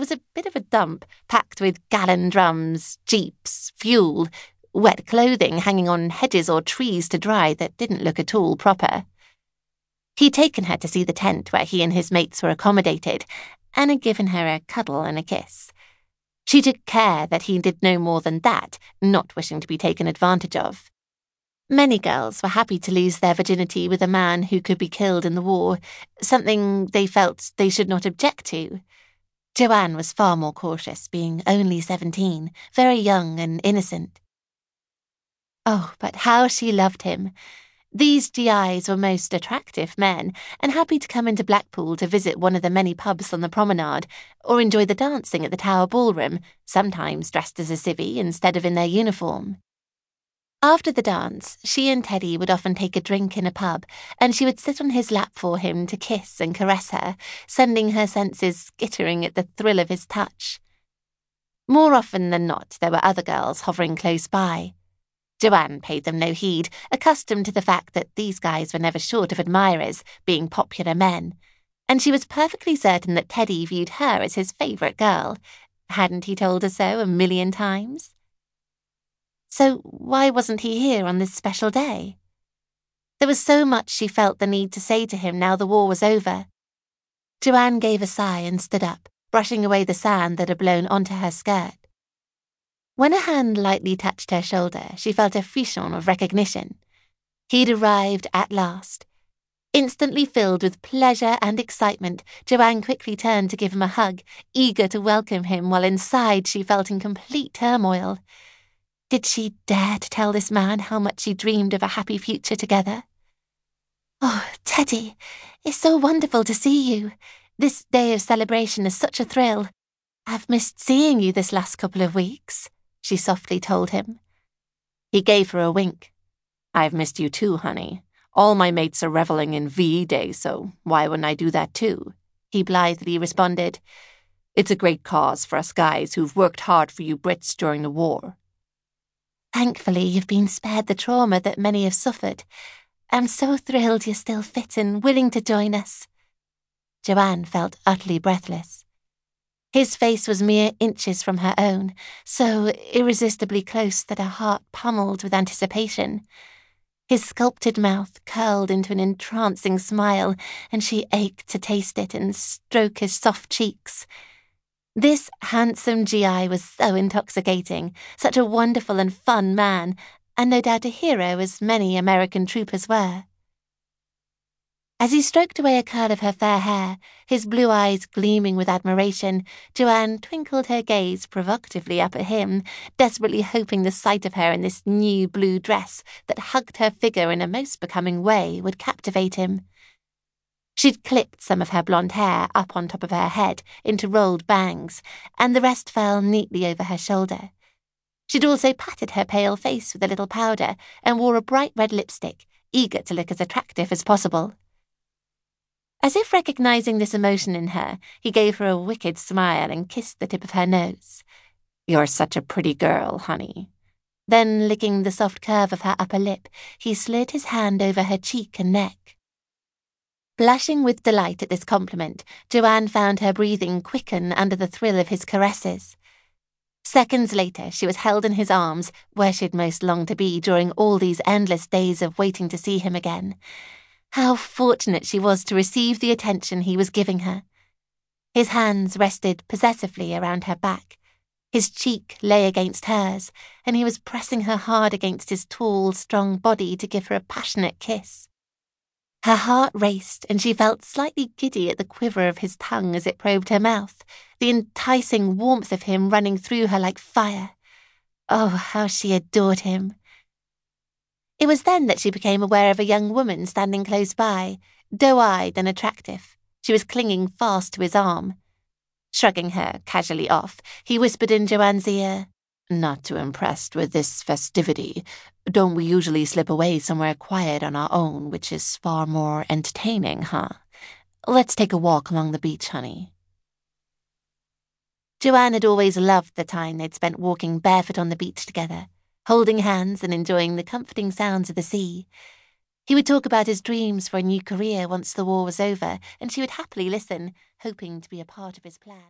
was a bit of a dump, packed with gallon drums, jeeps, fuel, wet clothing hanging on hedges or trees to dry that didn't look at all proper. He'd taken her to see the tent where he and his mates were accommodated, and had given her a cuddle and a kiss. She took care that he did no more than that, not wishing to be taken advantage of. Many girls were happy to lose their virginity with a man who could be killed in the war, something they felt they should not object to. Joanne was far more cautious, being only seventeen, very young and innocent. Oh, but how she loved him! These GIs were most attractive men, and happy to come into Blackpool to visit one of the many pubs on the promenade, or enjoy the dancing at the Tower Ballroom, sometimes dressed as a civvy instead of in their uniform. After the dance, she and Teddy would often take a drink in a pub, and she would sit on his lap for him to kiss and caress her, sending her senses skittering at the thrill of his touch. More often than not, there were other girls hovering close by. Joanne paid them no heed, accustomed to the fact that these guys were never short of admirers, being popular men, and she was perfectly certain that Teddy viewed her as his favourite girl. Hadn't he told her so a million times? So why wasn't he here on this special day? There was so much she felt the need to say to him now the war was over. Joanne gave a sigh and stood up, brushing away the sand that had blown onto her skirt. When a hand lightly touched her shoulder, she felt a frisson of recognition. He'd arrived at last. Instantly filled with pleasure and excitement, Joanne quickly turned to give him a hug, eager to welcome him, while inside she felt in complete turmoil. Did she dare to tell this man how much she dreamed of a happy future together? Oh, Teddy, it's so wonderful to see you. This day of celebration is such a thrill. I've missed seeing you this last couple of weeks she softly told him. He gave her a wink. I've missed you too, honey. All my mates are reveling in VE Day, so why wouldn't I do that too? He blithely responded. It's a great cause for us guys who've worked hard for you Brits during the war. Thankfully, you've been spared the trauma that many have suffered. I'm so thrilled you're still fit and willing to join us. Joanne felt utterly breathless. His face was mere inches from her own, so irresistibly close that her heart pummeled with anticipation. His sculpted mouth curled into an entrancing smile, and she ached to taste it and stroke his soft cheeks. This handsome GI was so intoxicating, such a wonderful and fun man, and no doubt a hero as many American troopers were. As he stroked away a curl of her fair hair, his blue eyes gleaming with admiration, Joanne twinkled her gaze provocatively up at him, desperately hoping the sight of her in this new blue dress that hugged her figure in a most becoming way would captivate him. She'd clipped some of her blonde hair up on top of her head into rolled bangs, and the rest fell neatly over her shoulder. She'd also patted her pale face with a little powder and wore a bright red lipstick, eager to look as attractive as possible. As if recognizing this emotion in her, he gave her a wicked smile and kissed the tip of her nose. You're such a pretty girl, honey. Then, licking the soft curve of her upper lip, he slid his hand over her cheek and neck. Blushing with delight at this compliment, Joanne found her breathing quicken under the thrill of his caresses. Seconds later, she was held in his arms, where she'd most longed to be during all these endless days of waiting to see him again. How fortunate she was to receive the attention he was giving her. His hands rested possessively around her back. His cheek lay against hers, and he was pressing her hard against his tall, strong body to give her a passionate kiss. Her heart raced, and she felt slightly giddy at the quiver of his tongue as it probed her mouth, the enticing warmth of him running through her like fire. Oh, how she adored him! It was then that she became aware of a young woman standing close by, doe eyed and attractive. She was clinging fast to his arm. Shrugging her casually off, he whispered in Joanne's ear, Not too impressed with this festivity. Don't we usually slip away somewhere quiet on our own, which is far more entertaining, huh? Let's take a walk along the beach, honey. Joanne had always loved the time they'd spent walking barefoot on the beach together holding hands and enjoying the comforting sounds of the sea. He would talk about his dreams for a new career once the war was over, and she would happily listen, hoping to be a part of his plan.